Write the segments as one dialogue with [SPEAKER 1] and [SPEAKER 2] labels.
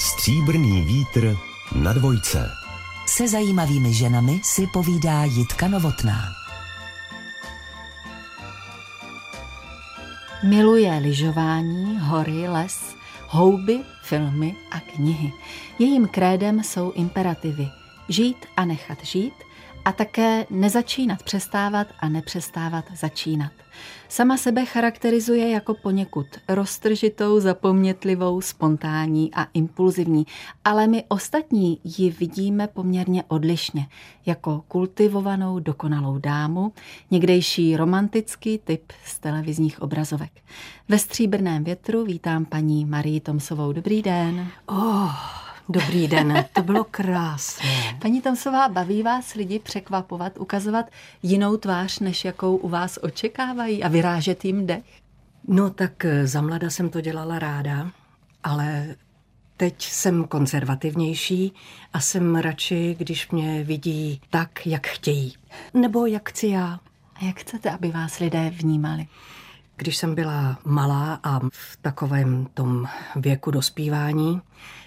[SPEAKER 1] Stříbrný vítr na dvojce.
[SPEAKER 2] Se zajímavými ženami si povídá Jitka Novotná.
[SPEAKER 3] Miluje lyžování, hory, les, houby, filmy a knihy. Jejím krédem jsou imperativy žít a nechat žít a také nezačínat přestávat a nepřestávat začínat. Sama sebe charakterizuje jako poněkud roztržitou, zapomnětlivou, spontánní a impulzivní, ale my ostatní ji vidíme poměrně odlišně, jako kultivovanou, dokonalou dámu, někdejší romantický typ z televizních obrazovek. Ve stříbrném větru vítám paní Marii Tomsovou. Dobrý den.
[SPEAKER 4] Oh, Dobrý den, to bylo krásné.
[SPEAKER 3] Paní Tomsová, baví vás lidi překvapovat, ukazovat jinou tvář, než jakou u vás očekávají a vyrážet jim dech?
[SPEAKER 4] No tak eh, za mlada jsem to dělala ráda, ale teď jsem konzervativnější a jsem radši, když mě vidí tak, jak chtějí. Nebo jak chci já.
[SPEAKER 3] A jak chcete, aby vás lidé vnímali?
[SPEAKER 4] Když jsem byla malá a v takovém tom věku dospívání,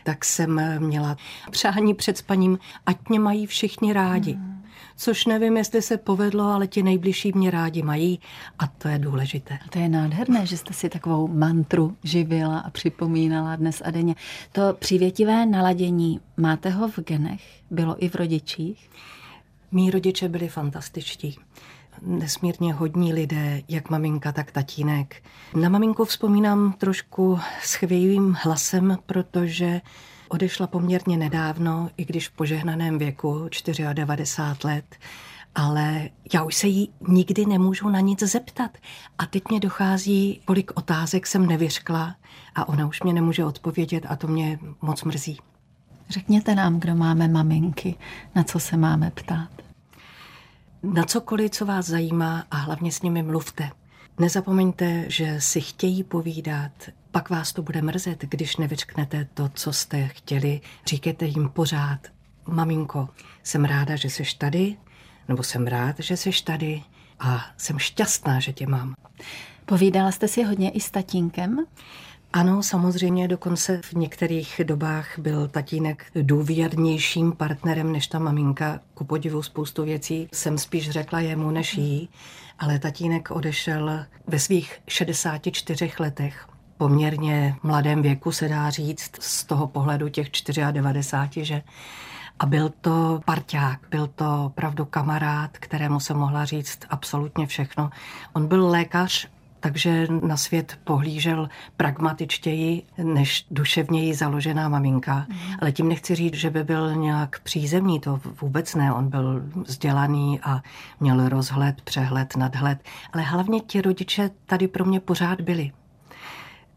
[SPEAKER 4] tak jsem měla přání před spaním, ať mě mají všichni rádi. Hmm. Což nevím, jestli se povedlo, ale ti nejbližší mě rádi mají a to je důležité.
[SPEAKER 3] To je nádherné, že jste si takovou mantru živila a připomínala dnes a denně. To přívětivé naladění, máte ho v genech? Bylo i v rodičích?
[SPEAKER 4] Mí rodiče byli fantastičtí nesmírně hodní lidé, jak maminka, tak tatínek. Na maminku vzpomínám trošku s chvějivým hlasem, protože odešla poměrně nedávno, i když v požehnaném věku, 94 let, ale já už se jí nikdy nemůžu na nic zeptat. A teď mě dochází, kolik otázek jsem nevyřkla a ona už mě nemůže odpovědět a to mě moc mrzí.
[SPEAKER 3] Řekněte nám, kdo máme maminky, na co se máme ptát
[SPEAKER 4] na cokoliv, co vás zajímá a hlavně s nimi mluvte. Nezapomeňte, že si chtějí povídat, pak vás to bude mrzet, když nevyčknete to, co jste chtěli. Říkejte jim pořád, maminko, jsem ráda, že jsi tady, nebo jsem rád, že jsi tady a jsem šťastná, že tě mám.
[SPEAKER 3] Povídala jste si hodně i s tatínkem?
[SPEAKER 4] Ano, samozřejmě, dokonce v některých dobách byl tatínek důvěrnějším partnerem než ta maminka. Ku podivu spoustu věcí jsem spíš řekla jemu než jí, ale tatínek odešel ve svých 64 letech poměrně mladém věku se dá říct z toho pohledu těch 94, že a byl to parťák, byl to opravdu kamarád, kterému se mohla říct absolutně všechno. On byl lékař takže na svět pohlížel pragmatičtěji než duševněji založená maminka. Mm. Ale tím nechci říct, že by byl nějak přízemní, to vůbec ne. On byl vzdělaný a měl rozhled, přehled, nadhled. Ale hlavně ti rodiče tady pro mě pořád byli.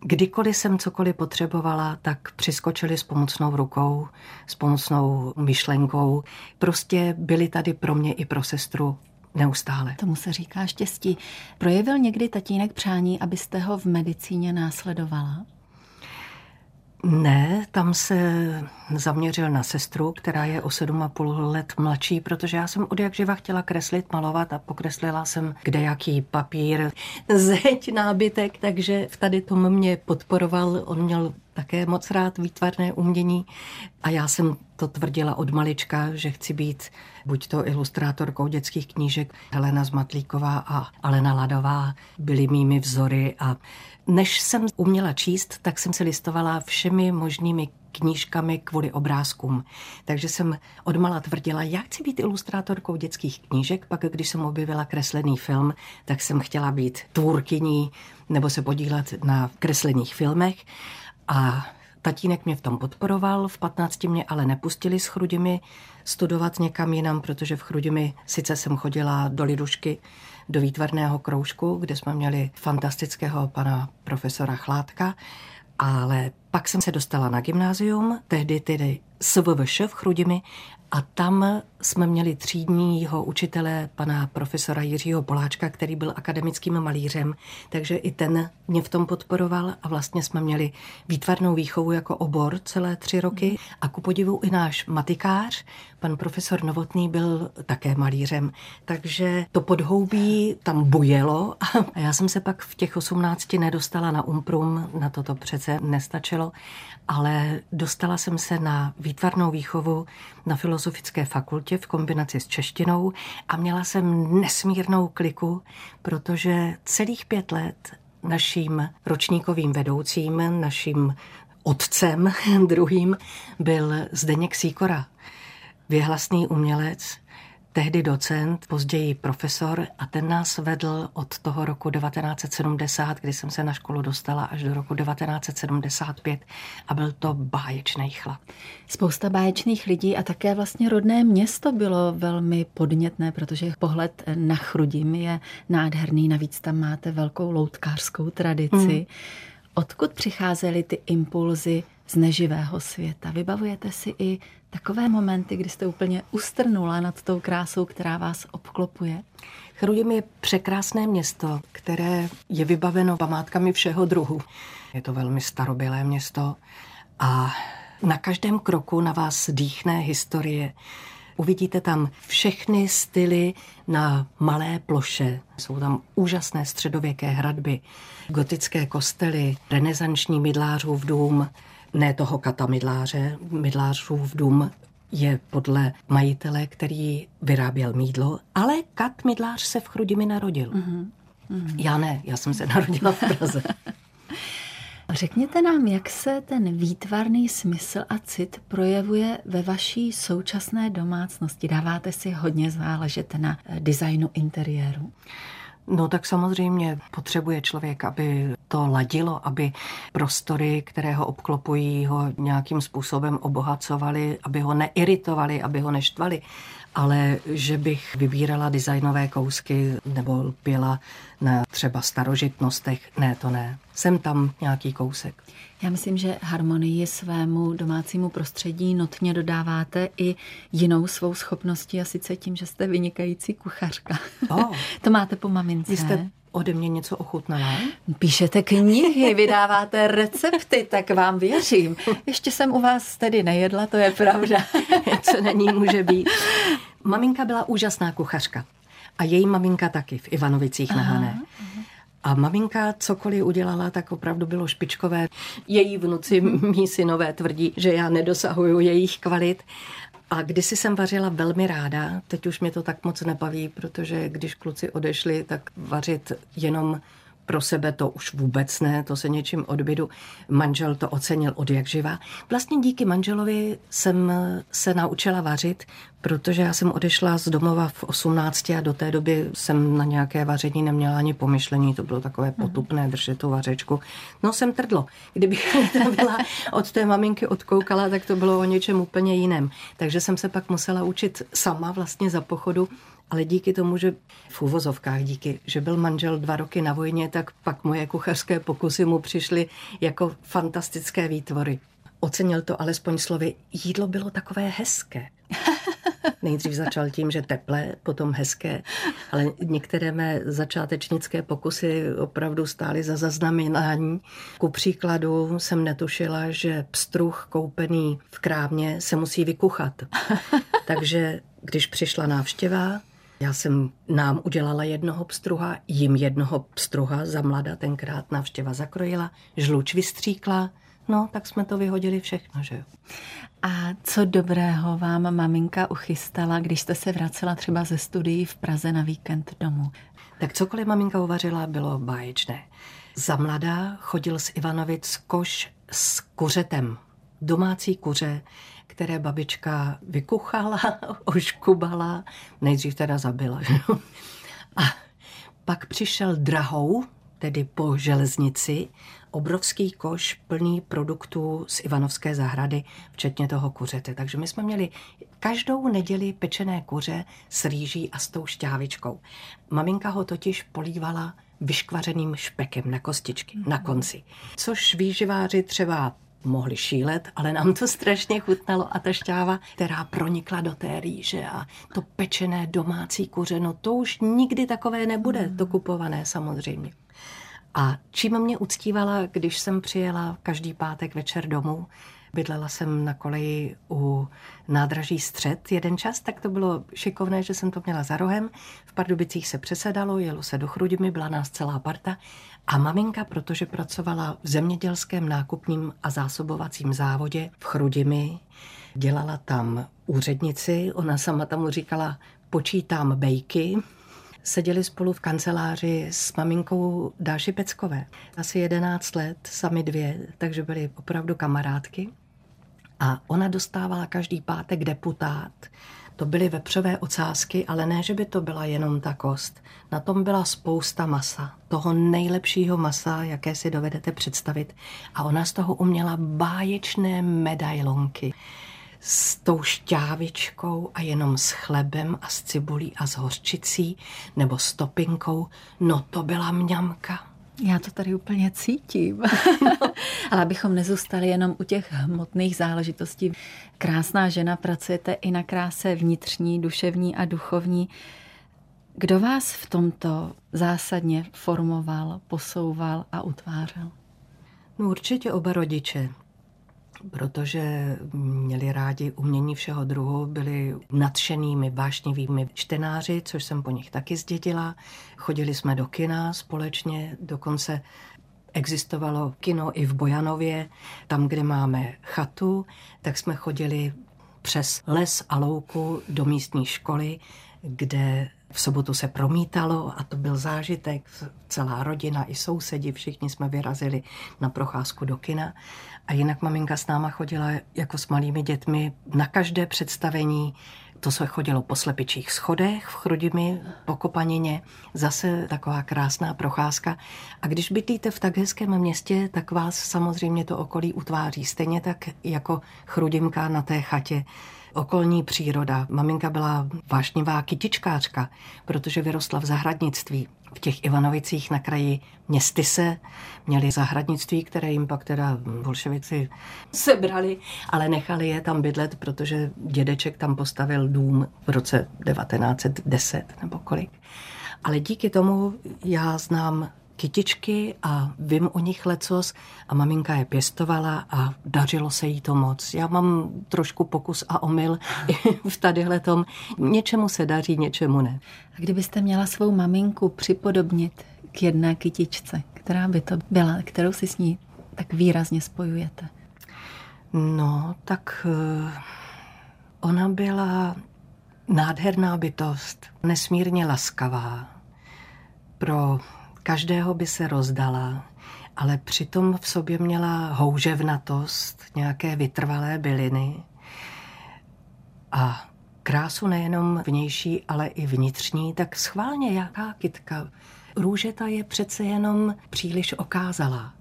[SPEAKER 4] Kdykoliv jsem cokoliv potřebovala, tak přiskočili s pomocnou rukou, s pomocnou myšlenkou. Prostě byli tady pro mě i pro sestru neustále.
[SPEAKER 3] Tomu se říká štěstí. Projevil někdy tatínek přání, abyste ho v medicíně následovala?
[SPEAKER 4] Ne, tam se zaměřil na sestru, která je o sedm a půl let mladší, protože já jsem od jak živa chtěla kreslit, malovat a pokreslila jsem kde jaký papír, zeď, nábytek, takže v tady tom mě podporoval. On měl také moc rád výtvarné umění a já jsem to tvrdila od malička, že chci být buď to ilustrátorkou dětských knížek. Helena Zmatlíková a Alena Ladová byly mými vzory a než jsem uměla číst, tak jsem se listovala všemi možnými knížkami kvůli obrázkům. Takže jsem odmala tvrdila, já chci být ilustrátorkou dětských knížek, pak když jsem objevila kreslený film, tak jsem chtěla být tvůrkyní nebo se podílet na kreslených filmech. A tatínek mě v tom podporoval, v 15 mě ale nepustili s Chrudimi studovat někam jinam, protože v Chrudimi sice jsem chodila do Lidušky, do výtvarného kroužku, kde jsme měli fantastického pana profesora Chládka, ale pak jsem se dostala na gymnázium, tehdy tedy SVVŠ v Chrudimi A tam jsme měli třídního učitele, pana profesora Jiřího Poláčka, který byl akademickým malířem, takže i ten mě v tom podporoval a vlastně jsme měli výtvarnou výchovu jako obor celé tři roky. A ku podivu i náš matikář, pan profesor Novotný byl také malířem, takže to podhoubí tam bujelo a já jsem se pak v těch osmnácti nedostala na Umprum, na to to přece nestačilo, ale dostala jsem se na výtvarnou výchovu na Filozofické fakultě v kombinaci s češtinou a měla jsem nesmírnou kliku, protože celých pět let naším ročníkovým vedoucím, naším otcem druhým byl Zdeněk Sýkora, věhlasný umělec, tehdy docent, později profesor a ten nás vedl od toho roku 1970, kdy jsem se na školu dostala, až do roku 1975 a byl to báječný chlap.
[SPEAKER 3] Spousta báječných lidí a také vlastně rodné město bylo velmi podnětné, protože pohled na Chrudim je nádherný, navíc tam máte velkou loutkářskou tradici. Hmm. Odkud přicházely ty impulzy z neživého světa? Vybavujete si i takové momenty, kdy jste úplně ustrnula nad tou krásou, která vás obklopuje?
[SPEAKER 4] Chrudim je překrásné město, které je vybaveno památkami všeho druhu. Je to velmi starobylé město a na každém kroku na vás dýchne historie. Uvidíte tam všechny styly na malé ploše. Jsou tam úžasné středověké hradby, gotické kostely, renesanční mydlářův dům, ne toho kata mydláře, mydlářův dům je podle majitele, který vyráběl mídlo, ale kat mydlář se v Chrudimi narodil. Mm-hmm. Já ne, já jsem se narodila v Praze.
[SPEAKER 3] Řekněte nám, jak se ten výtvarný smysl a cit projevuje ve vaší současné domácnosti. Dáváte si hodně záležet na designu interiéru?
[SPEAKER 4] No tak samozřejmě potřebuje člověk, aby to ladilo, aby prostory, které ho obklopují, ho nějakým způsobem obohacovali, aby ho neiritovali, aby ho neštvali. Ale že bych vybírala designové kousky nebo lpěla na třeba starožitnostech, ne, to ne. Jsem tam nějaký kousek.
[SPEAKER 3] Já myslím, že harmonii svému domácímu prostředí notně dodáváte i jinou svou schopností a sice tím, že jste vynikající kuchařka. Oh. to máte po mamince.
[SPEAKER 4] Vy jste ode mě něco ochutnala?
[SPEAKER 3] Píšete knihy, vydáváte recepty, tak vám věřím. Ještě jsem u vás tedy nejedla, to je pravda.
[SPEAKER 4] Co není, může být. Maminka byla úžasná kuchařka. A její maminka taky v Ivanovicích na Hané. A maminka cokoliv udělala, tak opravdu bylo špičkové. Její vnuci, mý synové tvrdí, že já nedosahuju jejich kvalit. A kdysi jsem vařila velmi ráda, teď už mě to tak moc nebaví, protože když kluci odešli, tak vařit jenom pro sebe to už vůbec ne, to se něčím odbydu. Manžel to ocenil od jak živa. Vlastně díky manželovi jsem se naučila vařit, protože já jsem odešla z domova v 18 a do té doby jsem na nějaké vaření neměla ani pomyšlení, to bylo takové mhm. potupné držet tu vařečku. No jsem trdlo. Kdybych byla od té maminky odkoukala, tak to bylo o něčem úplně jiném. Takže jsem se pak musela učit sama vlastně za pochodu ale díky tomu, že v uvozovkách díky, že byl manžel dva roky na vojně, tak pak moje kuchařské pokusy mu přišly jako fantastické výtvory. Ocenil to alespoň slovy, jídlo bylo takové hezké. Nejdřív začal tím, že teplé, potom hezké, ale některé mé začátečnické pokusy opravdu stály za zaznamenání. Ku příkladu jsem netušila, že pstruh koupený v krámě se musí vykuchat. Takže když přišla návštěva, já jsem nám udělala jednoho pstruha, jim jednoho pstruha za mlada tenkrát návštěva zakrojila, žluč vystříkla, no tak jsme to vyhodili všechno, že jo.
[SPEAKER 3] A co dobrého vám maminka uchystala, když jste se vracela třeba ze studií v Praze na víkend domů?
[SPEAKER 4] Tak cokoliv maminka uvařila, bylo báječné. Za mladá chodil z Ivanovic koš s kuřetem, domácí kuře, které babička vykuchala, oškubala, nejdřív teda zabila. A pak přišel drahou, tedy po železnici, obrovský koš plný produktů z Ivanovské zahrady, včetně toho kuřete. Takže my jsme měli každou neděli pečené kuře s rýží a s tou šťávičkou. Maminka ho totiž polívala vyškvařeným špekem na kostičky, mm-hmm. na konci. Což výživáři třeba mohli šílet, ale nám to strašně chutnalo a ta šťáva, která pronikla do té rýže a to pečené domácí kuřeno, to už nikdy takové nebude, to kupované samozřejmě. A čím mě uctívala, když jsem přijela každý pátek večer domů, Bydlela jsem na koleji u nádraží Střed jeden čas, tak to bylo šikovné, že jsem to měla za rohem. V Pardubicích se přesedalo, jelo se do Chrudimi, byla nás celá parta. A maminka, protože pracovala v zemědělském nákupním a zásobovacím závodě v Chrudimi, dělala tam úřednici, ona sama tam říkala, počítám bejky, seděli spolu v kanceláři s maminkou Dáši Peckové. Asi 11 let, sami dvě, takže byly opravdu kamarádky. A ona dostávala každý pátek deputát. To byly vepřové ocásky, ale ne, že by to byla jenom ta kost. Na tom byla spousta masa, toho nejlepšího masa, jaké si dovedete představit. A ona z toho uměla báječné medailonky s tou šťávičkou a jenom s chlebem a s cibulí a s hořčicí nebo s topinkou. No to byla mňamka.
[SPEAKER 3] Já to tady úplně cítím. Ale abychom nezůstali jenom u těch hmotných záležitostí. Krásná žena, pracujete i na kráse vnitřní, duševní a duchovní. Kdo vás v tomto zásadně formoval, posouval a utvářel?
[SPEAKER 4] No určitě oba rodiče protože měli rádi umění všeho druhu, byli nadšenými, vášnivými čtenáři, což jsem po nich taky zdědila. Chodili jsme do kina společně, dokonce existovalo kino i v Bojanově, tam, kde máme chatu, tak jsme chodili přes les a louku do místní školy, kde v sobotu se promítalo a to byl zážitek. Celá rodina i sousedi, všichni jsme vyrazili na procházku do kina. A jinak maminka s náma chodila jako s malými dětmi na každé představení. To se chodilo po slepičích schodech v Chrudimi, po Kopanině. Zase taková krásná procházka. A když bydlíte v tak hezkém městě, tak vás samozřejmě to okolí utváří. Stejně tak jako Chrudimka na té chatě okolní příroda. Maminka byla vášnivá kytičkářka, protože vyrostla v zahradnictví. V těch Ivanovicích na kraji Městyse měli zahradnictví, které jim pak teda bolševici sebrali, ale nechali je tam bydlet, protože dědeček tam postavil dům v roce 1910 nebo kolik. Ale díky tomu já znám kytičky a vím o nich lecos a maminka je pěstovala a dařilo se jí to moc. Já mám trošku pokus a omyl v tadyhle tom. Něčemu se daří, něčemu ne.
[SPEAKER 3] A kdybyste měla svou maminku připodobnit k jedné kytičce, která by to byla, kterou si s ní tak výrazně spojujete?
[SPEAKER 4] No, tak uh, ona byla nádherná bytost, nesmírně laskavá. Pro každého by se rozdala, ale přitom v sobě měla houževnatost, nějaké vytrvalé byliny a krásu nejenom vnější, ale i vnitřní, tak schválně jaká kytka. Růžeta je přece jenom příliš okázalá.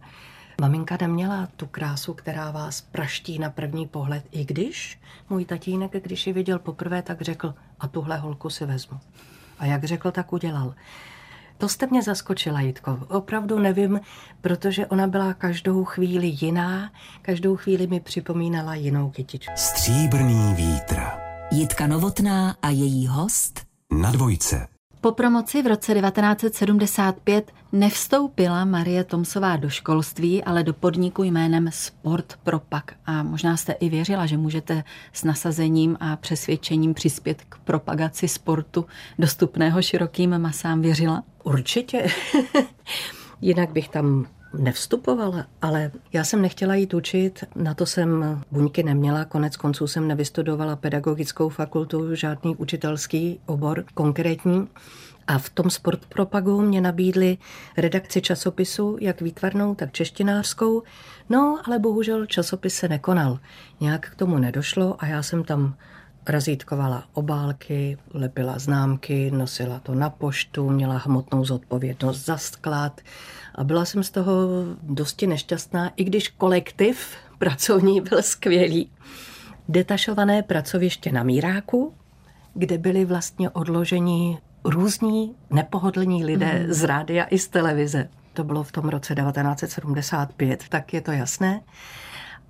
[SPEAKER 4] Maminka neměla tu krásu, která vás praští na první pohled, i když můj tatínek, když ji viděl poprvé, tak řekl, a tuhle holku si vezmu. A jak řekl, tak udělal. To jste mě zaskočila, Jitko. Opravdu nevím, protože ona byla každou chvíli jiná, každou chvíli mi připomínala jinou kytičku.
[SPEAKER 1] Stříbrný vítr.
[SPEAKER 2] Jitka Novotná a její host
[SPEAKER 1] Na dvojce.
[SPEAKER 3] Po promoci v roce 1975 nevstoupila Marie Tomsová do školství, ale do podniku jménem Sport Propak. A možná jste i věřila, že můžete s nasazením a přesvědčením přispět k propagaci sportu dostupného širokým masám. Věřila?
[SPEAKER 4] Určitě. Jinak bych tam nevstupovala, ale já jsem nechtěla jít učit, na to jsem buňky neměla, konec konců jsem nevystudovala pedagogickou fakultu, žádný učitelský obor konkrétní. A v tom sport propagu mě nabídli redakci časopisu, jak výtvarnou, tak češtinářskou. No, ale bohužel časopis se nekonal. Nějak k tomu nedošlo a já jsem tam razítkovala obálky, lepila známky, nosila to na poštu, měla hmotnou zodpovědnost za sklad a byla jsem z toho dosti nešťastná, i když kolektiv pracovní byl skvělý. Detašované pracoviště na Míráku, kde byli vlastně odloženi různí nepohodlní lidé mm. z rádia i z televize. To bylo v tom roce 1975, tak je to jasné.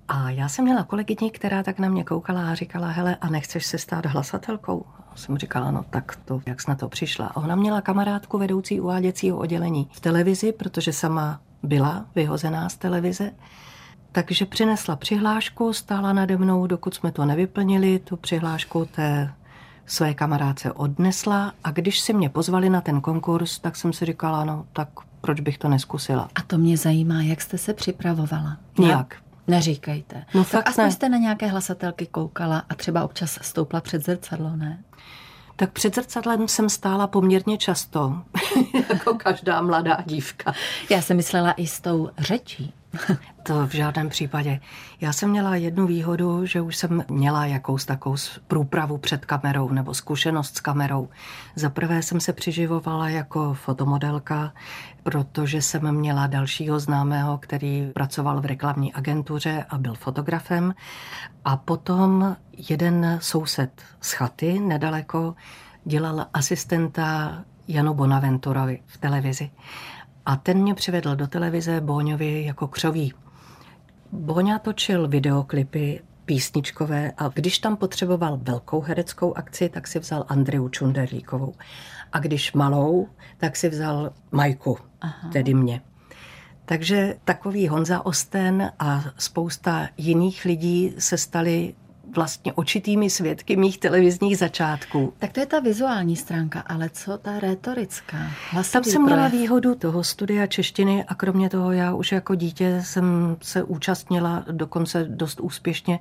[SPEAKER 4] A já jsem měla kolegyni, která tak na mě koukala a říkala, hele, a nechceš se stát hlasatelkou? A jsem říkala, no tak to, jak jsi na to přišla. A ona měla kamarádku vedoucí uváděcího oddělení v televizi, protože sama byla vyhozená z televize. Takže přinesla přihlášku, stála nade mnou, dokud jsme to nevyplnili, tu přihlášku té své kamarádce odnesla a když si mě pozvali na ten konkurs, tak jsem si říkala, no tak proč bych to neskusila.
[SPEAKER 3] A to mě zajímá, jak jste se připravovala.
[SPEAKER 4] Nijak.
[SPEAKER 3] Neříkejte.
[SPEAKER 4] No
[SPEAKER 3] tak
[SPEAKER 4] fakt
[SPEAKER 3] aspoň
[SPEAKER 4] ne.
[SPEAKER 3] jste na nějaké hlasatelky koukala a třeba občas stoupla před zrcadlo, ne?
[SPEAKER 4] Tak před zrcadlem jsem stála poměrně často, jako každá mladá dívka.
[SPEAKER 3] Já jsem myslela i s tou řečí.
[SPEAKER 4] To v žádném případě. Já jsem měla jednu výhodu, že už jsem měla jakous takovou průpravu před kamerou nebo zkušenost s kamerou. Za prvé jsem se přiživovala jako fotomodelka, protože jsem měla dalšího známého, který pracoval v reklamní agentuře a byl fotografem. A potom jeden soused z chaty nedaleko dělal asistenta Janu Bonaventurovi v televizi. A ten mě přivedl do televize Bóňovi jako křoví. Bóňa točil videoklipy písničkové a když tam potřeboval velkou hereckou akci, tak si vzal Andreu Čunderlíkovou. A když malou, tak si vzal Majku, Aha. tedy mě. Takže takový Honza Osten a spousta jiných lidí se stali vlastně očitými svědky mých televizních začátků.
[SPEAKER 3] Tak to je ta vizuální stránka, ale co ta retorická? Hlasový
[SPEAKER 4] Tam jsem měla
[SPEAKER 3] projev.
[SPEAKER 4] výhodu toho studia češtiny a kromě toho já už jako dítě jsem se účastnila dokonce dost úspěšně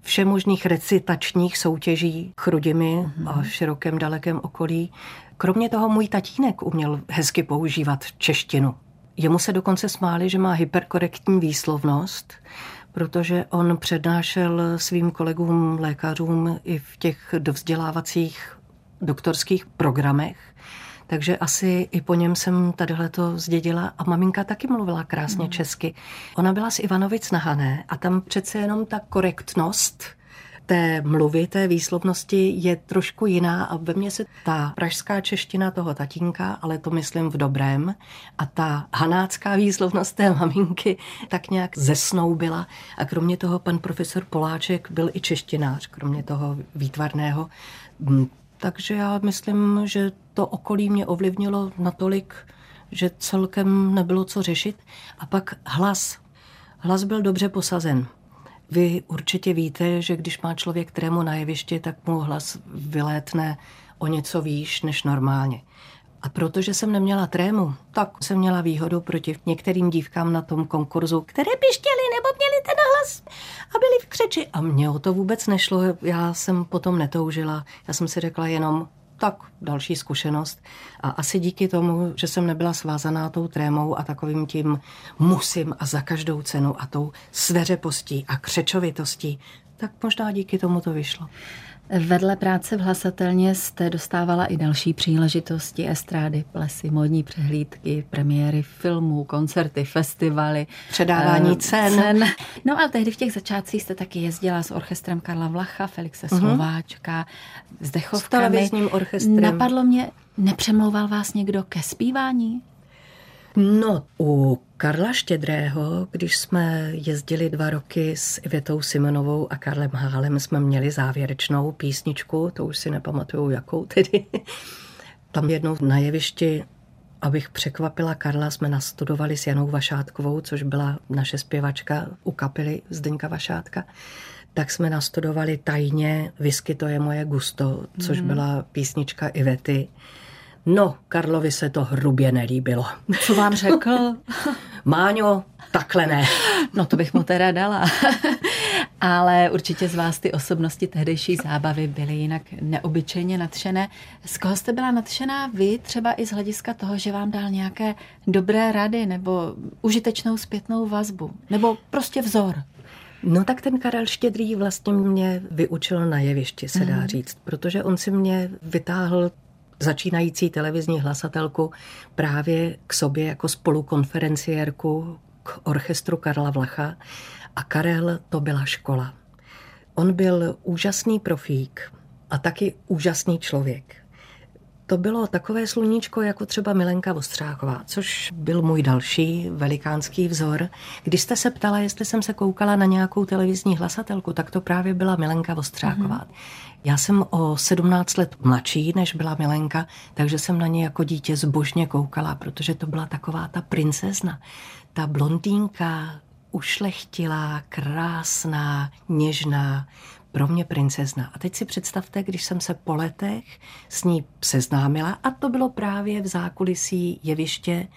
[SPEAKER 4] všemožných recitačních soutěží chrudimi mm-hmm. a v širokém dalekém okolí. Kromě toho můj tatínek uměl hezky používat češtinu. Jemu se dokonce smáli, že má hyperkorektní výslovnost, protože on přednášel svým kolegům lékařům i v těch dovzdělávacích doktorských programech. Takže asi i po něm jsem tadyhle to zdědila a maminka taky mluvila krásně mm. česky. Ona byla z Ivanovic na Hané a tam přece jenom ta korektnost té mluvy, té výslovnosti je trošku jiná a ve mně se ta pražská čeština toho tatínka, ale to myslím v dobrém, a ta hanácká výslovnost té maminky tak nějak zesnoubila. A kromě toho pan profesor Poláček byl i češtinář, kromě toho výtvarného. Mm, Takže já myslím, že to okolí mě ovlivnilo natolik, že celkem nebylo co řešit. A pak hlas. Hlas byl dobře posazen. Vy určitě víte, že když má člověk trému na jevišti, tak mu hlas vylétne o něco výš než normálně. A protože jsem neměla trému, tak jsem měla výhodu proti některým dívkám na tom konkurzu, které pištěly nebo měly ten hlas a byly v křeči. A mně o to vůbec nešlo, já jsem potom netoužila. Já jsem si řekla jenom, tak další zkušenost. A asi díky tomu, že jsem nebyla svázaná tou trémou a takovým tím musím a za každou cenu a tou sveřepostí a křečovitostí, tak možná díky tomu to vyšlo.
[SPEAKER 3] Vedle práce v hlasatelně jste dostávala i další příležitosti, estrády, plesy, modní přehlídky, premiéry filmů, koncerty, festivaly.
[SPEAKER 4] Předávání
[SPEAKER 3] eh,
[SPEAKER 4] cen.
[SPEAKER 3] cen. No ale tehdy v těch začátcích jste taky jezdila s orchestrem Karla Vlacha, Felixe
[SPEAKER 4] Mhm.
[SPEAKER 3] Slováčka, s dechovkami.
[SPEAKER 4] S televizním orchestrem.
[SPEAKER 3] Napadlo mě, nepřemlouval vás někdo ke zpívání?
[SPEAKER 4] No, u Karla Štědrého, když jsme jezdili dva roky s Ivetou Simonovou a Karlem Hálem, jsme měli závěrečnou písničku, to už si nepamatuju jakou tedy. Tam jednou na jevišti, abych překvapila Karla, jsme nastudovali s Janou Vašátkovou, což byla naše zpěvačka u kapely Zdeňka Vašátka tak jsme nastudovali tajně Whisky to je moje gusto, což byla písnička Ivety. No, Karlovi se to hrubě nelíbilo.
[SPEAKER 3] Co vám řekl?
[SPEAKER 4] Máňo, takhle ne.
[SPEAKER 3] No to bych mu teda dala. Ale určitě z vás ty osobnosti tehdejší zábavy byly jinak neobyčejně nadšené. Z koho jste byla nadšená vy, třeba i z hlediska toho, že vám dal nějaké dobré rady nebo užitečnou zpětnou vazbu? Nebo prostě vzor?
[SPEAKER 4] No tak ten Karel Štědrý vlastně mě vyučil na jevišti, se dá říct, protože on si mě vytáhl začínající televizní hlasatelku právě k sobě jako spolukonferenciérku k orchestru Karla Vlacha a Karel to byla škola. On byl úžasný profík a taky úžasný člověk. To bylo takové sluníčko jako třeba Milenka Vostřáková, což byl můj další velikánský vzor. Když jste se ptala, jestli jsem se koukala na nějakou televizní hlasatelku, tak to právě byla Milenka Vostřáková. Mm-hmm. Já jsem o 17 let mladší, než byla Milenka, takže jsem na ně jako dítě zbožně koukala, protože to byla taková ta princezna, ta blondýnka, ušlechtilá, krásná, něžná, pro mě princezna. A teď si představte, když jsem se po letech s ní seznámila a to bylo právě v zákulisí jeviště,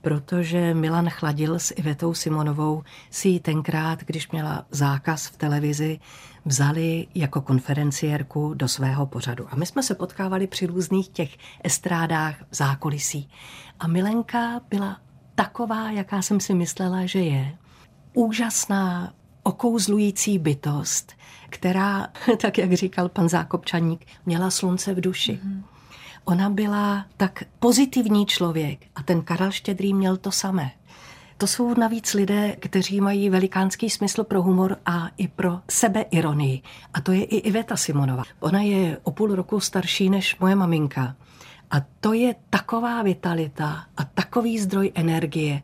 [SPEAKER 4] protože Milan Chladil s Ivetou Simonovou si ji tenkrát, když měla zákaz v televizi, vzali jako konferenciérku do svého pořadu. A my jsme se potkávali při různých těch estrádách v zákulisí. A Milenka byla taková, jaká jsem si myslela, že je. Úžasná, okouzlující bytost, která, tak jak říkal pan Zákopčaník, měla slunce v duši. Mm-hmm. Ona byla tak pozitivní člověk a ten Karel Štědrý měl to samé. To jsou navíc lidé, kteří mají velikánský smysl pro humor a i pro sebeironii. A to je i Iveta Simonova. Ona je o půl roku starší než moje maminka. A to je taková vitalita a takový zdroj energie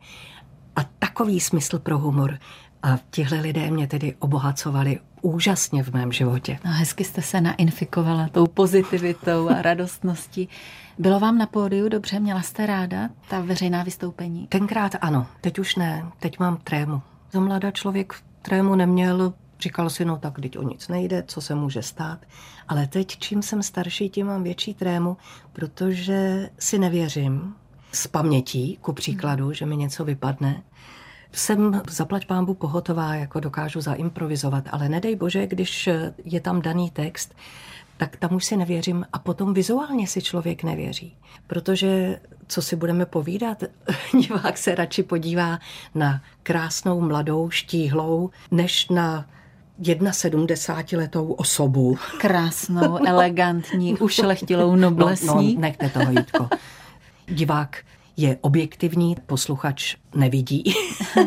[SPEAKER 4] a takový smysl pro humor. A tihle lidé mě tedy obohacovali úžasně v mém životě.
[SPEAKER 3] No, hezky jste se nainfikovala tou pozitivitou a radostností. Bylo vám na pódiu dobře? Měla jste ráda ta veřejná vystoupení?
[SPEAKER 4] Tenkrát ano, teď už ne. Teď mám trému. Za mladá člověk trému neměl, říkal si, no tak teď o nic nejde, co se může stát. Ale teď, čím jsem starší, tím mám větší trému, protože si nevěřím z pamětí, ku příkladu, že mi něco vypadne jsem zaplať pámbu pohotová, jako dokážu zaimprovizovat, ale nedej bože, když je tam daný text, tak tam už si nevěřím a potom vizuálně si člověk nevěří. Protože, co si budeme povídat, divák se radši podívá na krásnou, mladou, štíhlou, než na 71-letou osobu.
[SPEAKER 3] Krásnou, no. elegantní, ušlechtilou, noblesní. No,
[SPEAKER 4] no nechte toho, Jitko. Divák je objektivní, posluchač nevidí.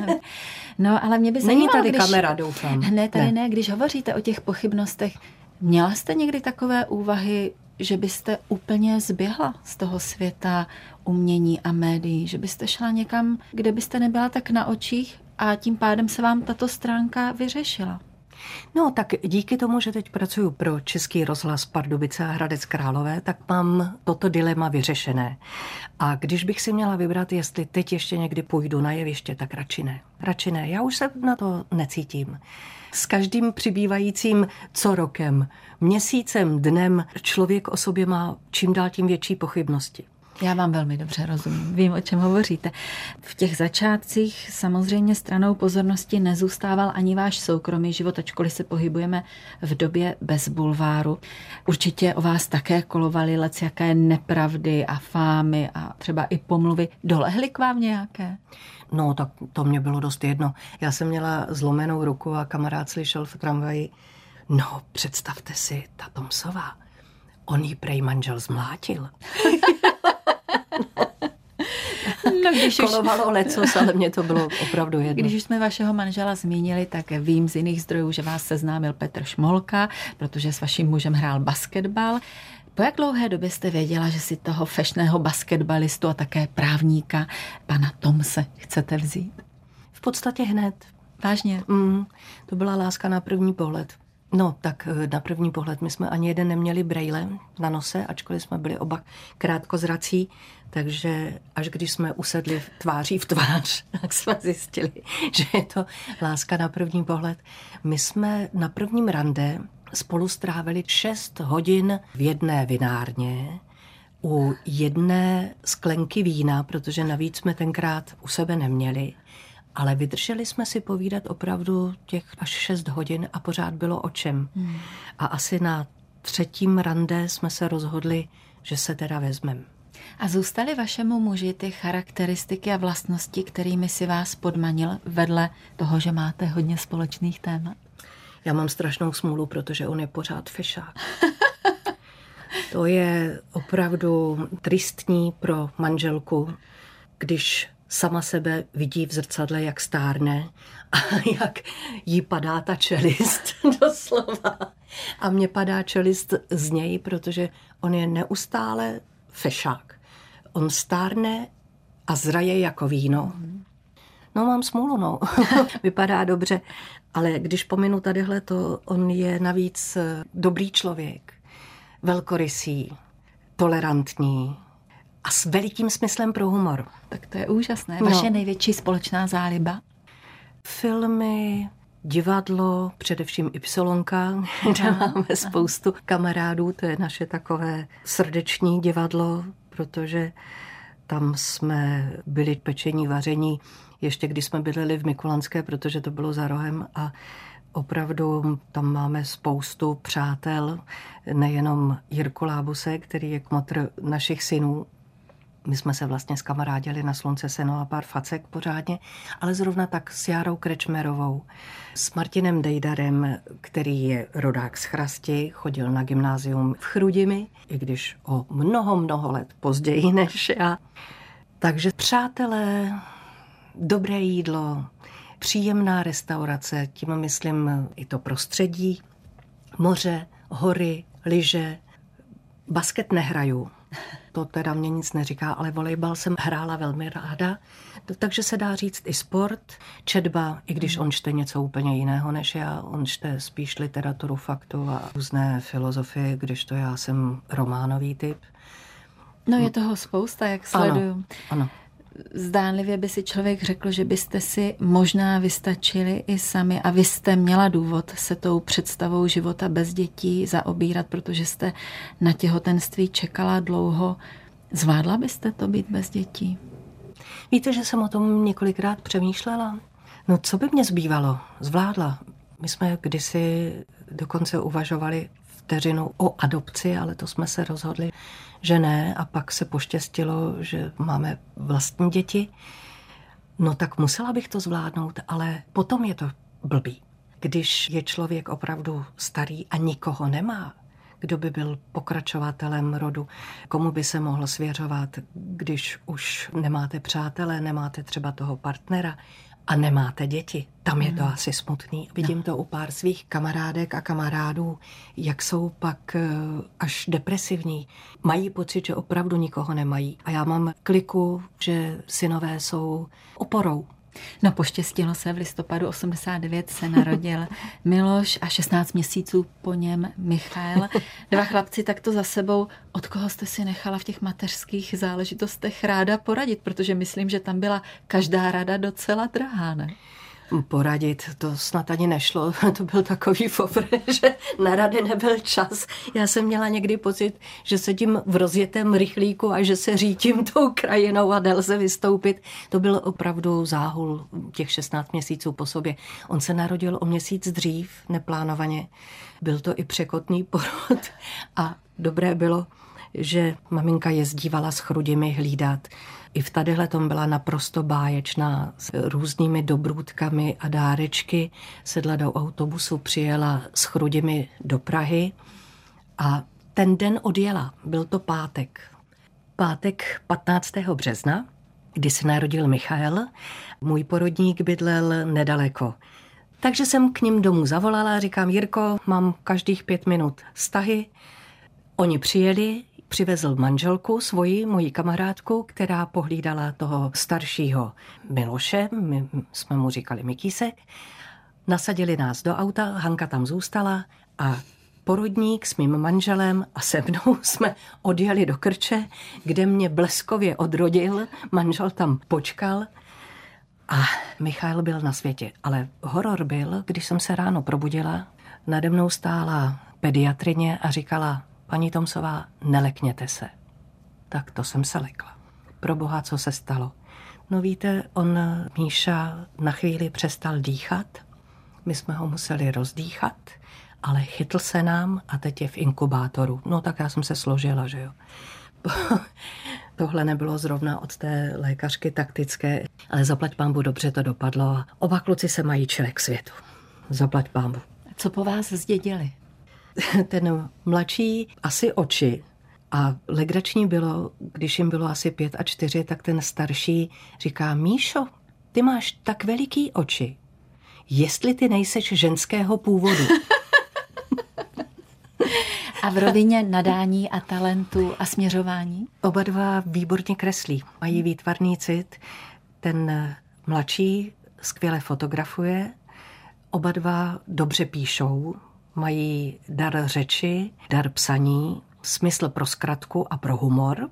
[SPEAKER 3] no, ale mě by se
[SPEAKER 4] Není tady když... kamera, doufám.
[SPEAKER 3] Ne, tady ne. ne. Když hovoříte o těch pochybnostech, měla jste někdy takové úvahy, že byste úplně zběhla z toho světa umění a médií, že byste šla někam, kde byste nebyla tak na očích a tím pádem se vám tato stránka vyřešila?
[SPEAKER 4] No tak díky tomu, že teď pracuji pro Český rozhlas Pardubice a Hradec Králové, tak mám toto dilema vyřešené. A když bych si měla vybrat, jestli teď ještě někdy půjdu na jeviště, tak radši ne. Radši ne. Já už se na to necítím. S každým přibývajícím co rokem, měsícem, dnem člověk o sobě má čím dál tím větší pochybnosti.
[SPEAKER 3] Já vám velmi dobře rozumím, vím, o čem hovoříte. V těch začátcích samozřejmě stranou pozornosti nezůstával ani váš soukromý život, ačkoliv se pohybujeme v době bez bulváru. Určitě o vás také kolovaly lec jaké nepravdy a fámy a třeba i pomluvy. Dolehly k vám nějaké?
[SPEAKER 4] No, tak to mě bylo dost jedno. Já jsem měla zlomenou ruku a kamarád slyšel v tramvaji, no, představte si, ta Tomsová, on jí prej manžel zmlátil. No, když Kolovalo už... lecos, ale mě to bylo opravdu jedno.
[SPEAKER 3] Když už jsme vašeho manžela zmínili, tak vím z jiných zdrojů, že vás seznámil Petr Šmolka, protože s vaším mužem hrál basketbal. Po jak dlouhé době jste věděla, že si toho fešného basketbalistu a také právníka, pana Tomse, chcete vzít?
[SPEAKER 4] V podstatě hned.
[SPEAKER 3] Vážně?
[SPEAKER 4] Mm, to byla láska na první pohled. No, tak eh, na první pohled my jsme ani jeden neměli brejle na nose, ačkoliv jsme byli oba krátkozrací, takže až když jsme usedli tváří v tvář, tak jsme zjistili, že je to láska na první pohled. My jsme na prvním rande spolu strávili 6 hodin v jedné vinárně, u jedné sklenky vína, protože navíc jsme tenkrát u sebe neměli. Ale vydrželi jsme si povídat opravdu těch až 6 hodin a pořád bylo o čem. Hmm. A asi na třetím rande jsme se rozhodli, že se teda vezmeme.
[SPEAKER 3] A zůstaly vašemu muži ty charakteristiky a vlastnosti, kterými si vás podmanil vedle toho, že máte hodně společných témat?
[SPEAKER 4] Já mám strašnou smůlu, protože on je pořád fešák. to je opravdu tristní pro manželku, když sama sebe vidí v zrcadle, jak stárne a jak jí padá ta čelist doslova. A mně padá čelist z něj, protože on je neustále fešák. On stárne a zraje jako víno. No mám smůlu, no. Vypadá dobře. Ale když pominu tadyhle to, on je navíc dobrý člověk. Velkorysý, tolerantní a s velikým smyslem pro humor.
[SPEAKER 3] Tak to je úžasné. Vaše
[SPEAKER 4] No.
[SPEAKER 3] největší společná záliba?
[SPEAKER 4] Filmy, divadlo, především Ypsilonka, kde máme spoustu kamarádů, to je naše takové srdeční divadlo, protože tam jsme byli pečení, vaření, ještě když jsme bydleli v Mikulanské, protože to bylo za rohem a opravdu tam máme spoustu přátel, nejenom Jirku Lábuse, který je kmotr našich synů, my jsme se vlastně skamarádili na slunce seno a pár facek pořádně, ale zrovna tak s Járou Krečmerovou, s Martinem Dejdarem, který je rodák z Chrasti, chodil na gymnázium v Chrudimi, i když o mnoho, mnoho let později než já. Takže přátelé, dobré jídlo, příjemná restaurace, tím myslím i to prostředí, moře, hory, lyže, Basket nehraju. To teda mě nic neříká, ale volejbal jsem hrála velmi ráda. Takže se dá říct i sport, četba, i když on čte něco úplně jiného než já. On čte spíš literaturu faktu a různé filozofie, když to já jsem románový typ.
[SPEAKER 3] No je toho spousta, jak
[SPEAKER 4] Ano,
[SPEAKER 3] sleduju.
[SPEAKER 4] ano.
[SPEAKER 3] Zdánlivě by si člověk řekl, že byste si možná vystačili i sami a vy jste měla důvod se tou představou života bez dětí zaobírat, protože jste na těhotenství čekala dlouho. Zvládla byste to být bez dětí?
[SPEAKER 4] Víte, že jsem o tom několikrát přemýšlela? No, co by mě zbývalo? Zvládla. My jsme kdysi dokonce uvažovali vteřinu o adopci, ale to jsme se rozhodli, že ne. A pak se poštěstilo, že máme vlastní děti. No tak musela bych to zvládnout, ale potom je to blbý. Když je člověk opravdu starý a nikoho nemá, kdo by byl pokračovatelem rodu, komu by se mohl svěřovat, když už nemáte přátele, nemáte třeba toho partnera a nemáte děti. Tam je to asi smutný. Vidím to u pár svých kamarádek a kamarádů, jak jsou pak eh, až depresivní. Mají pocit, že opravdu nikoho nemají. A já mám kliku, že synové jsou oporou.
[SPEAKER 3] No poštěstilo se, v listopadu 89 se narodil Miloš a 16 měsíců po něm Michal. Dva chlapci takto za sebou. Od koho jste si nechala v těch mateřských záležitostech ráda poradit? Protože myslím, že tam byla každá rada docela drahá, ne?
[SPEAKER 4] Poradit, to snad ani nešlo. To byl takový fofr, že na rady nebyl čas. Já jsem měla někdy pocit, že sedím v rozjetém rychlíku a že se řítím tou krajinou a nelze vystoupit. To byl opravdu záhul těch 16 měsíců po sobě. On se narodil o měsíc dřív, neplánovaně. Byl to i překotný porod a dobré bylo, že maminka jezdívala s chrudimi hlídat. I v tadyhle tom byla naprosto báječná s různými dobrůdkami a dárečky. Sedla do autobusu, přijela s chrudimi do Prahy a ten den odjela. Byl to pátek. Pátek 15. března, kdy se narodil Michal. Můj porodník bydlel nedaleko. Takže jsem k ním domů zavolala a říkám, Jirko, mám každých pět minut stahy. Oni přijeli, přivezl manželku svoji, moji kamarádku, která pohlídala toho staršího Miloše, my jsme mu říkali Mikísek. Nasadili nás do auta, Hanka tam zůstala a porodník s mým manželem a se mnou jsme odjeli do Krče, kde mě bleskově odrodil, manžel tam počkal a Michal byl na světě. Ale horor byl, když jsem se ráno probudila, nade mnou stála pediatrině a říkala, paní Tomsová, nelekněte se. Tak to jsem se lekla. Pro boha, co se stalo? No víte, on, Míša, na chvíli přestal dýchat. My jsme ho museli rozdýchat, ale chytl se nám a teď je v inkubátoru. No tak já jsem se složila, že jo. Tohle nebylo zrovna od té lékařky taktické, ale zaplať pámbu dobře to dopadlo a oba kluci se mají čele k světu. Zaplať pámbu.
[SPEAKER 3] Co po vás zdědili?
[SPEAKER 4] Ten mladší asi oči. A legrační bylo, když jim bylo asi pět a čtyři, tak ten starší říká, Míšo, ty máš tak veliký oči. Jestli ty nejseš ženského původu.
[SPEAKER 3] A v rovině nadání a talentu a směřování?
[SPEAKER 4] Oba dva výborně kreslí. Mají výtvarný cit. Ten mladší skvěle fotografuje, oba dva dobře píšou, mají dar řeči, dar psaní, smysl pro zkratku a pro humor.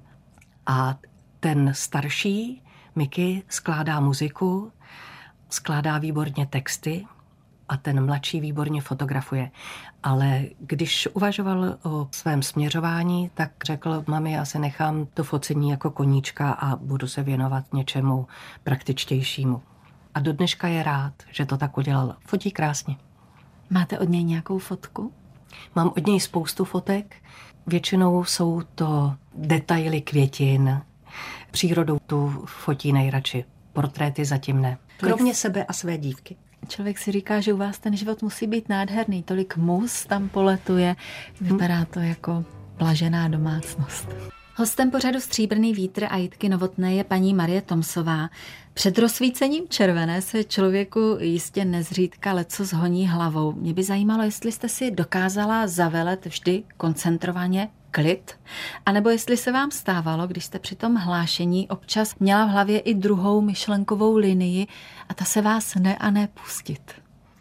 [SPEAKER 4] A ten starší, Miky, skládá muziku, skládá výborně texty a ten mladší výborně fotografuje. Ale když uvažoval o svém směřování, tak řekl, mami, já se nechám to focení jako koníčka a budu se věnovat něčemu praktičtějšímu. A do dneška je rád, že to tak udělal. Fotí krásně.
[SPEAKER 3] Máte od něj nějakou fotku?
[SPEAKER 4] Mám od něj spoustu fotek. Většinou jsou to detaily květin. Přírodou tu fotí nejradši. Portréty zatím ne. Kromě sebe a své dívky.
[SPEAKER 3] Člověk si říká, že u vás ten život musí být nádherný. Tolik mus tam poletuje. Vypadá to jako blažená domácnost. Hostem pořadu Stříbrný vítr a Jitky Novotné je paní Marie Tomsová. Před rozsvícením červené se člověku jistě nezřídka leco zhoní hlavou. Mě by zajímalo, jestli jste si dokázala zavelet vždy koncentrovaně klid, anebo jestli se vám stávalo, když jste při tom hlášení občas měla v hlavě i druhou myšlenkovou linii a ta se vás ne a ne pustit.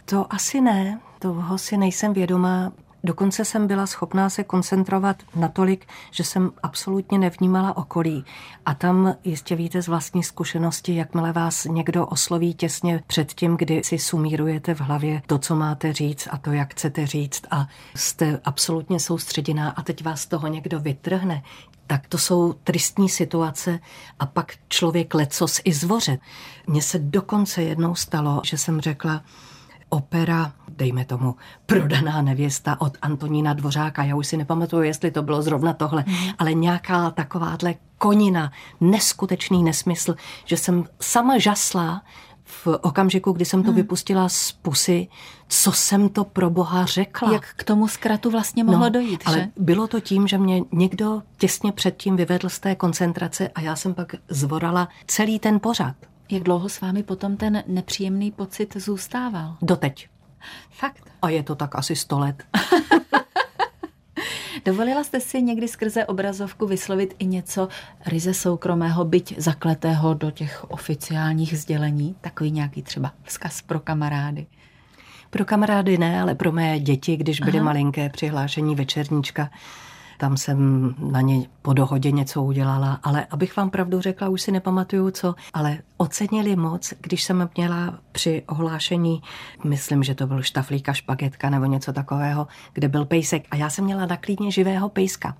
[SPEAKER 4] To asi ne, toho si nejsem vědomá. Dokonce jsem byla schopná se koncentrovat natolik, že jsem absolutně nevnímala okolí. A tam jistě víte z vlastní zkušenosti, jakmile vás někdo osloví těsně před tím, kdy si sumírujete v hlavě to, co máte říct a to, jak chcete říct a jste absolutně soustředěná a teď vás toho někdo vytrhne, tak to jsou tristní situace a pak člověk lecos i zvoře. Mně se dokonce jednou stalo, že jsem řekla, opera, dejme tomu, prodaná nevěsta od Antonína Dvořáka. Já už si nepamatuju, jestli to bylo zrovna tohle, mm. ale nějaká takováhle konina, neskutečný nesmysl, že jsem sama žasla v okamžiku, kdy jsem to hmm. vypustila z pusy, co jsem to pro boha řekla.
[SPEAKER 3] Jak k tomu zkratu vlastně mohlo no, dojít,
[SPEAKER 4] ale
[SPEAKER 3] že?
[SPEAKER 4] bylo to tím, že mě někdo těsně předtím vyvedl z té koncentrace a já jsem pak zvorala celý ten pořad.
[SPEAKER 3] Jak dlouho s vámi potom ten nepříjemný pocit zůstával?
[SPEAKER 4] Doteď.
[SPEAKER 3] Fakt?
[SPEAKER 4] A je to tak asi sto let.
[SPEAKER 3] Dovolila jste si někdy skrze obrazovku vyslovit i něco ryze soukromého, byť zakletého do těch oficiálních sdělení? Takový nějaký třeba vzkaz pro kamarády?
[SPEAKER 4] Pro kamarády ne, ale pro mé děti, když byly Aha. malinké přihlášení večerníčka, tam jsem na ně po dohodě něco udělala, ale abych vám pravdu řekla, už si nepamatuju co, ale ocenili moc, když jsem měla při ohlášení, myslím, že to byl štaflíka, špagetka nebo něco takového, kde byl pejsek a já jsem měla na klíně živého pejska.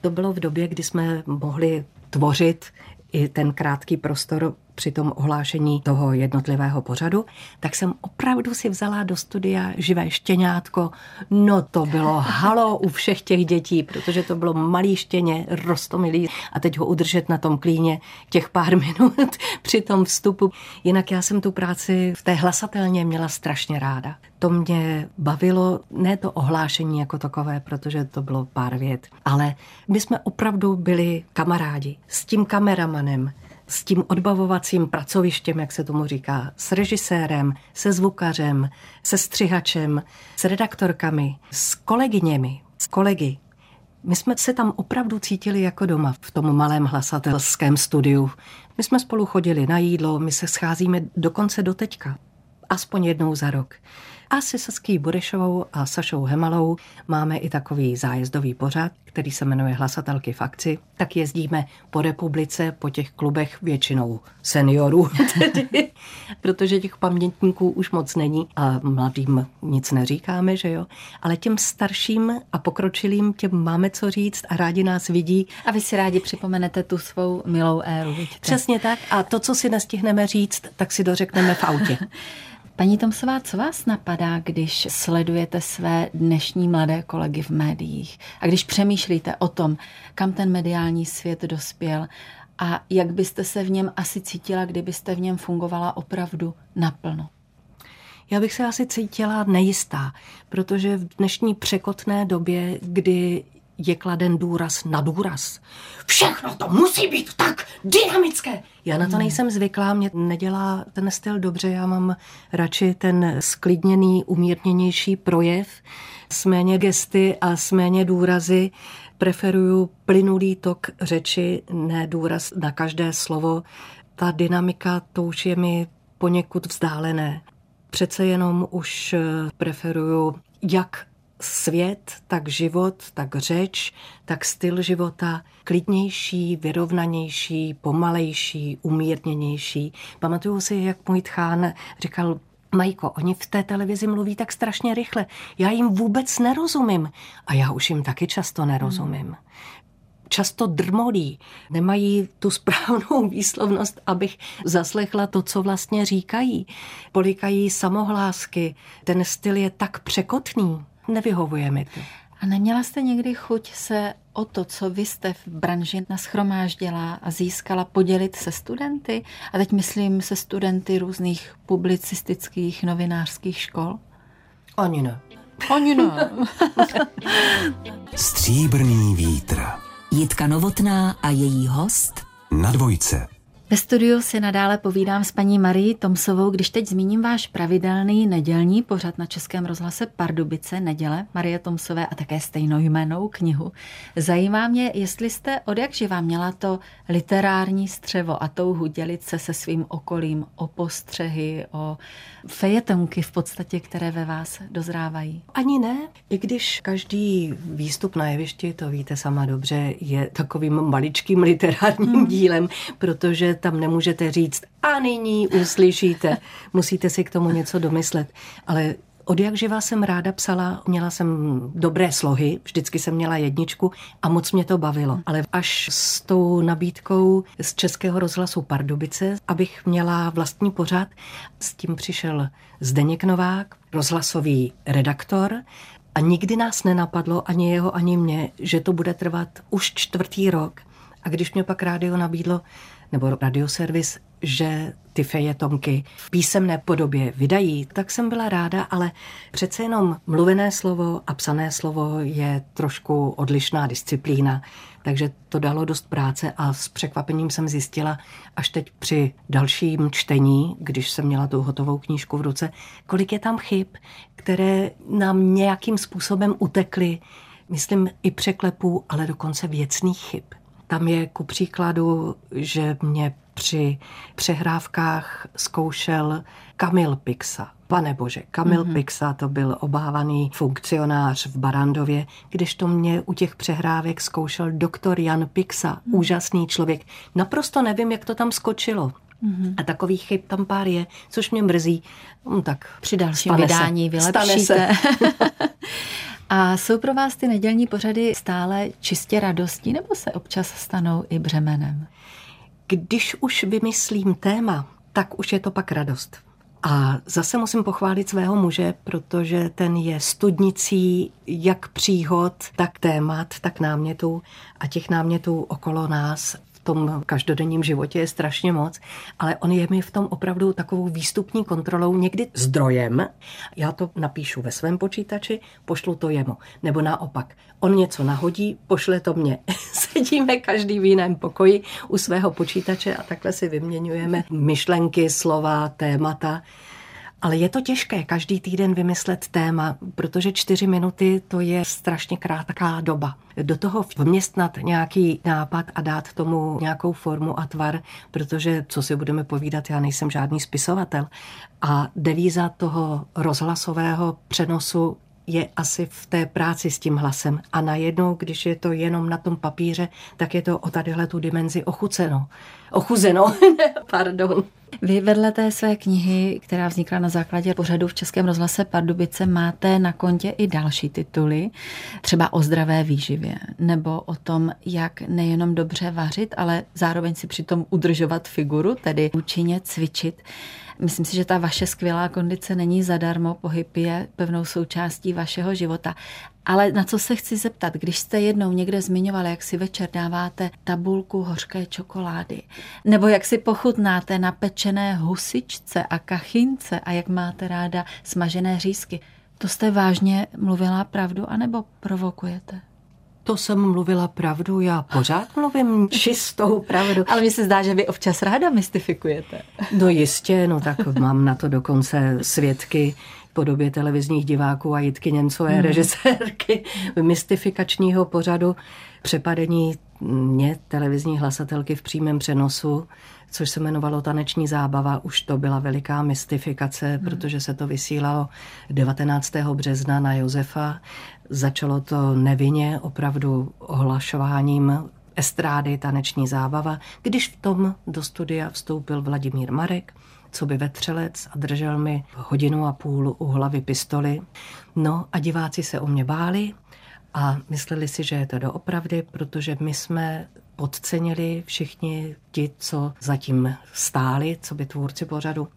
[SPEAKER 4] To bylo v době, kdy jsme mohli tvořit i ten krátký prostor při tom ohlášení toho jednotlivého pořadu, tak jsem opravdu si vzala do studia živé štěňátko. No to bylo halo u všech těch dětí, protože to bylo malý štěně, rostomilý a teď ho udržet na tom klíně těch pár minut při tom vstupu. Jinak já jsem tu práci v té hlasatelně měla strašně ráda. To mě bavilo, ne to ohlášení jako takové, protože to bylo pár vět, ale my jsme opravdu byli kamarádi s tím kameramanem, s tím odbavovacím pracovištěm, jak se tomu říká, s režisérem, se zvukařem, se střihačem, s redaktorkami, s kolegyněmi, s kolegy. My jsme se tam opravdu cítili jako doma v tom malém hlasatelském studiu. My jsme spolu chodili na jídlo, my se scházíme dokonce do teďka. Aspoň jednou za rok. A se Saský Burešovou a Sašou Hemalou máme i takový zájezdový pořad, který se jmenuje Hlasatelky v akci. Tak jezdíme po republice, po těch klubech většinou seniorů, tedy, protože těch pamětníků už moc není a mladým nic neříkáme, že jo. Ale těm starším a pokročilým těm máme co říct a rádi nás vidí.
[SPEAKER 3] A vy si rádi připomenete tu svou milou éru, vidíte?
[SPEAKER 4] Přesně tak. A to, co si nestihneme říct, tak si dořekneme v autě.
[SPEAKER 3] Paní Tomsová, co vás napadá, když sledujete své dnešní mladé kolegy v médiích a když přemýšlíte o tom, kam ten mediální svět dospěl a jak byste se v něm asi cítila, kdybyste v něm fungovala opravdu naplno?
[SPEAKER 4] Já bych se asi cítila nejistá, protože v dnešní překotné době, kdy je kladen důraz na důraz. Všechno to musí být tak dynamické. Já na to hmm. nejsem zvyklá, mě nedělá ten styl dobře, já mám radši ten sklidněný, umírněnější projev, s méně gesty a s méně důrazy. Preferuju plynulý tok řeči, ne důraz na každé slovo. Ta dynamika, to už je mi poněkud vzdálené. Přece jenom už preferuju jak svět, tak život, tak řeč, tak styl života, klidnější, vyrovnanější, pomalejší, umírněnější. Pamatuju si, jak můj tchán říkal, Majko, oni v té televizi mluví tak strašně rychle. Já jim vůbec nerozumím. A já už jim taky často nerozumím. Hmm. Často drmolí, nemají tu správnou výslovnost, abych zaslechla to, co vlastně říkají. Polikají samohlásky, ten styl je tak překotný, nevyhovuje mi to.
[SPEAKER 3] A neměla jste někdy chuť se o to, co vy jste v branži naschromáždila a získala podělit se studenty? A teď myslím se studenty různých publicistických novinářských škol?
[SPEAKER 4] Ani ne.
[SPEAKER 3] Ani ne.
[SPEAKER 1] Stříbrný vítr.
[SPEAKER 2] Jitka Novotná a její host
[SPEAKER 1] Na dvojce.
[SPEAKER 3] Ve studiu si nadále povídám s paní Marí Tomsovou, když teď zmíním váš pravidelný nedělní pořad na Českém rozhlase Pardubice neděle Marie Tomsové a také stejnojmenou knihu. Zajímá mě, jestli jste od jak živa měla to literární střevo a touhu dělit se se svým okolím o postřehy, o fejetonky v podstatě, které ve vás dozrávají.
[SPEAKER 4] Ani ne, i když každý výstup na jevišti, to víte sama dobře, je takovým maličkým literárním hmm. dílem, protože tam nemůžete říct a nyní uslyšíte. Musíte si k tomu něco domyslet. Ale od jak živa jsem ráda psala, měla jsem dobré slohy, vždycky jsem měla jedničku a moc mě to bavilo. Ale až s tou nabídkou z Českého rozhlasu Pardubice, abych měla vlastní pořad, s tím přišel Zdeněk Novák, rozhlasový redaktor, a nikdy nás nenapadlo, ani jeho, ani mě, že to bude trvat už čtvrtý rok. A když mě pak rádio nabídlo, nebo radioservis, že ty fejetomky v písemné podobě vydají, tak jsem byla ráda, ale přece jenom mluvené slovo a psané slovo je trošku odlišná disciplína, takže to dalo dost práce a s překvapením jsem zjistila až teď při dalším čtení, když jsem měla tu hotovou knížku v ruce, kolik je tam chyb, které nám nějakým způsobem utekly, myslím i překlepů, ale dokonce věcných chyb. Tam je ku příkladu, že mě při přehrávkách zkoušel Kamil Pixa. Pane bože, Kamil mm-hmm. Pixa to byl obávaný funkcionář v Barandově, to mě u těch přehrávek zkoušel doktor Jan Pixa, mm. úžasný člověk. Naprosto nevím, jak to tam skočilo. Mm-hmm. A takových chyb tam pár je, což mě mrzí. No, tak
[SPEAKER 3] při dalším vydání se. vylepšíte. A jsou pro vás ty nedělní pořady stále čistě radostí nebo se občas stanou i břemenem?
[SPEAKER 4] Když už vymyslím téma, tak už je to pak radost. A zase musím pochválit svého muže, protože ten je studnicí jak příhod, tak témat, tak námětů a těch námětů okolo nás tom každodenním životě je strašně moc, ale on je mi v tom opravdu takovou výstupní kontrolou, někdy zdrojem. Já to napíšu ve svém počítači, pošlu to jemu. Nebo naopak, on něco nahodí, pošle to mně. Sedíme každý v jiném pokoji u svého počítače a takhle si vyměňujeme myšlenky, slova, témata. Ale je to těžké každý týden vymyslet téma, protože čtyři minuty to je strašně krátká doba. Do toho vměstnat nějaký nápad a dát tomu nějakou formu a tvar, protože, co si budeme povídat, já nejsem žádný spisovatel. A devíza toho rozhlasového přenosu je asi v té práci s tím hlasem. A najednou, když je to jenom na tom papíře, tak je to o tadyhle tu dimenzi ochuceno. Ochuzeno, pardon.
[SPEAKER 3] Vy vedle té své knihy, která vznikla na základě pořadu v Českém rozhlase Pardubice, máte na kontě i další tituly, třeba o zdravé výživě, nebo o tom, jak nejenom dobře vařit, ale zároveň si přitom udržovat figuru, tedy účinně cvičit. Myslím si, že ta vaše skvělá kondice není zadarmo, pohyb je pevnou součástí vašeho života. Ale na co se chci zeptat, když jste jednou někde zmiňoval, jak si večer dáváte tabulku hořké čokolády, nebo jak si pochutnáte na pečené husičce a kachince a jak máte ráda smažené řízky, to jste vážně mluvila pravdu, anebo provokujete?
[SPEAKER 4] To jsem mluvila pravdu, já pořád mluvím čistou pravdu.
[SPEAKER 3] Ale mi se zdá, že vy občas ráda mystifikujete.
[SPEAKER 4] No jistě, no tak mám na to dokonce svědky, podobě televizních diváků a Jitky Němcové hmm. režisérky mystifikačního pořadu přepadení mě, televizní hlasatelky v přímém přenosu, což se jmenovalo Taneční zábava, už to byla veliká mystifikace, hmm. protože se to vysílalo 19. března na Josefa. Začalo to nevinně, opravdu ohlašováním estrády Taneční zábava, když v tom do studia vstoupil Vladimír Marek, co by vetřelec a držel mi hodinu a půl u hlavy pistoli. No a diváci se o mě báli a mysleli si, že je to doopravdy, protože my jsme podcenili všichni ti, co zatím stáli, co by tvůrci pořadu,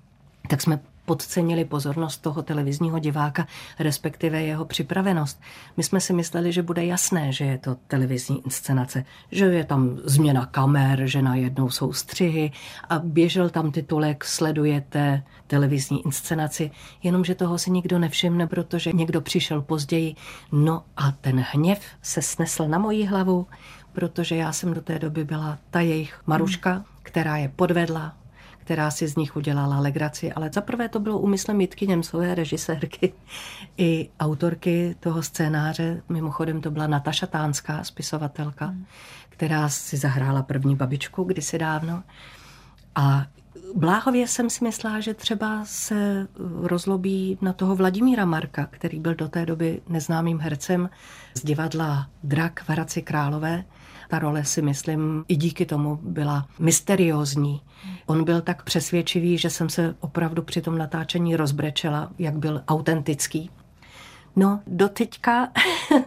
[SPEAKER 4] tak jsme podcenili pozornost toho televizního diváka, respektive jeho připravenost. My jsme si mysleli, že bude jasné, že je to televizní inscenace, že je tam změna kamer, že najednou jsou střihy a běžel tam titulek sledujete televizní inscenaci, jenomže toho si nikdo nevšimne, protože někdo přišel později. No a ten hněv se snesl na moji hlavu, protože já jsem do té doby byla ta jejich Maruška, která je podvedla, která si z nich udělala legraci, ale zaprvé to bylo úmyslem Jitky Němcové, režisérky i autorky toho scénáře. Mimochodem to byla Nataša Tánská, spisovatelka, hmm. která si zahrála první babičku kdysi dávno. A bláhově jsem si myslela, že třeba se rozlobí na toho Vladimíra Marka, který byl do té doby neznámým hercem z divadla Drak v Hradci Králové, ta role si myslím i díky tomu byla mysteriózní. On byl tak přesvědčivý, že jsem se opravdu při tom natáčení rozbrečela, jak byl autentický. No, doteďka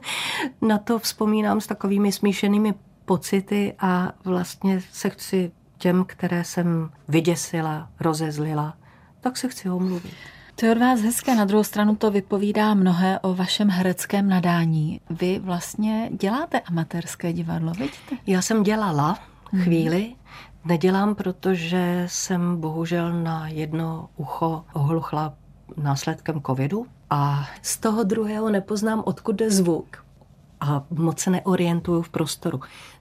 [SPEAKER 4] na to vzpomínám s takovými smíšenými pocity a vlastně se chci těm, které jsem vyděsila, rozezlila, tak se chci omluvit.
[SPEAKER 3] To je od vás hezké, na druhou stranu to vypovídá mnohé o vašem hereckém nadání. Vy vlastně děláte amatérské divadlo, vidíte?
[SPEAKER 4] Já jsem dělala mhm. chvíli, nedělám, protože jsem bohužel na jedno ucho ohluchla následkem covidu a z toho druhého nepoznám, odkud jde zvuk a moc se neorientuju v prostoru.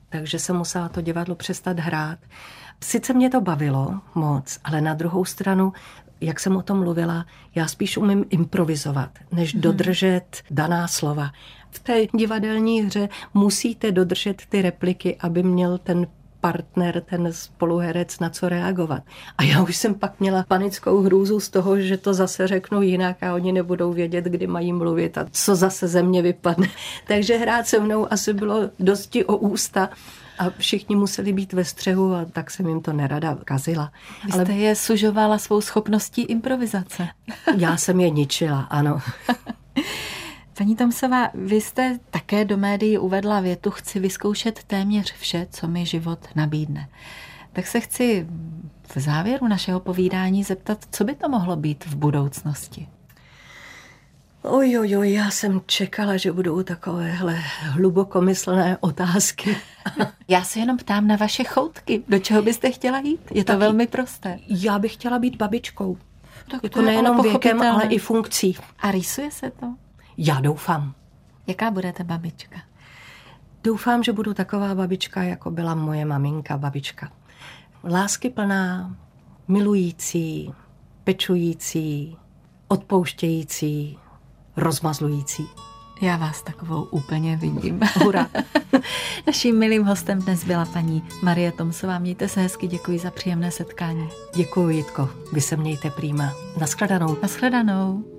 [SPEAKER 4] Takže jsem musela to divadlo přestat hrát. Sice mě to bavilo moc, ale na druhou stranu jak jsem o tom mluvila, já spíš umím improvizovat, než hmm. dodržet daná slova. V té divadelní hře musíte dodržet ty repliky, aby měl ten partner, ten spoluherec na co reagovat. A já už jsem pak měla panickou hrůzu z toho, že to zase řeknu jinak a oni nebudou vědět, kdy mají mluvit a co zase ze mě vypadne. Takže hrát se mnou asi bylo dosti o ústa a všichni museli být ve střehu a tak jsem jim to nerada kazila.
[SPEAKER 3] Vy jste Ale... je sužovala svou schopností improvizace.
[SPEAKER 4] Já jsem je ničila, ano.
[SPEAKER 3] Paní Tomsová, vy jste také do médií uvedla větu, chci vyzkoušet téměř vše, co mi život nabídne. Tak se chci v závěru našeho povídání zeptat, co by to mohlo být v budoucnosti?
[SPEAKER 4] Oj, oj, oj, já jsem čekala, že budou takovéhle hlubokomyslné otázky.
[SPEAKER 3] já se jenom ptám na vaše choutky. Do čeho byste chtěla jít? Je to Taky, velmi prosté.
[SPEAKER 4] Já bych chtěla být babičkou. Tak to, to nejenom věkem, ale i funkcí.
[SPEAKER 3] A rýsuje se to?
[SPEAKER 4] Já doufám.
[SPEAKER 3] Jaká budete babička?
[SPEAKER 4] Doufám, že budu taková babička, jako byla moje maminka, babička. Lásky plná, milující, pečující, odpouštějící, rozmazlující.
[SPEAKER 3] Já vás takovou úplně vidím.
[SPEAKER 4] Hurá.
[SPEAKER 3] Naším milým hostem dnes byla paní Marie Tomsová. Mějte se hezky, děkuji za příjemné setkání.
[SPEAKER 4] Děkuji, Jitko. Vy se mějte prýma. Naschledanou.
[SPEAKER 3] Naschledanou.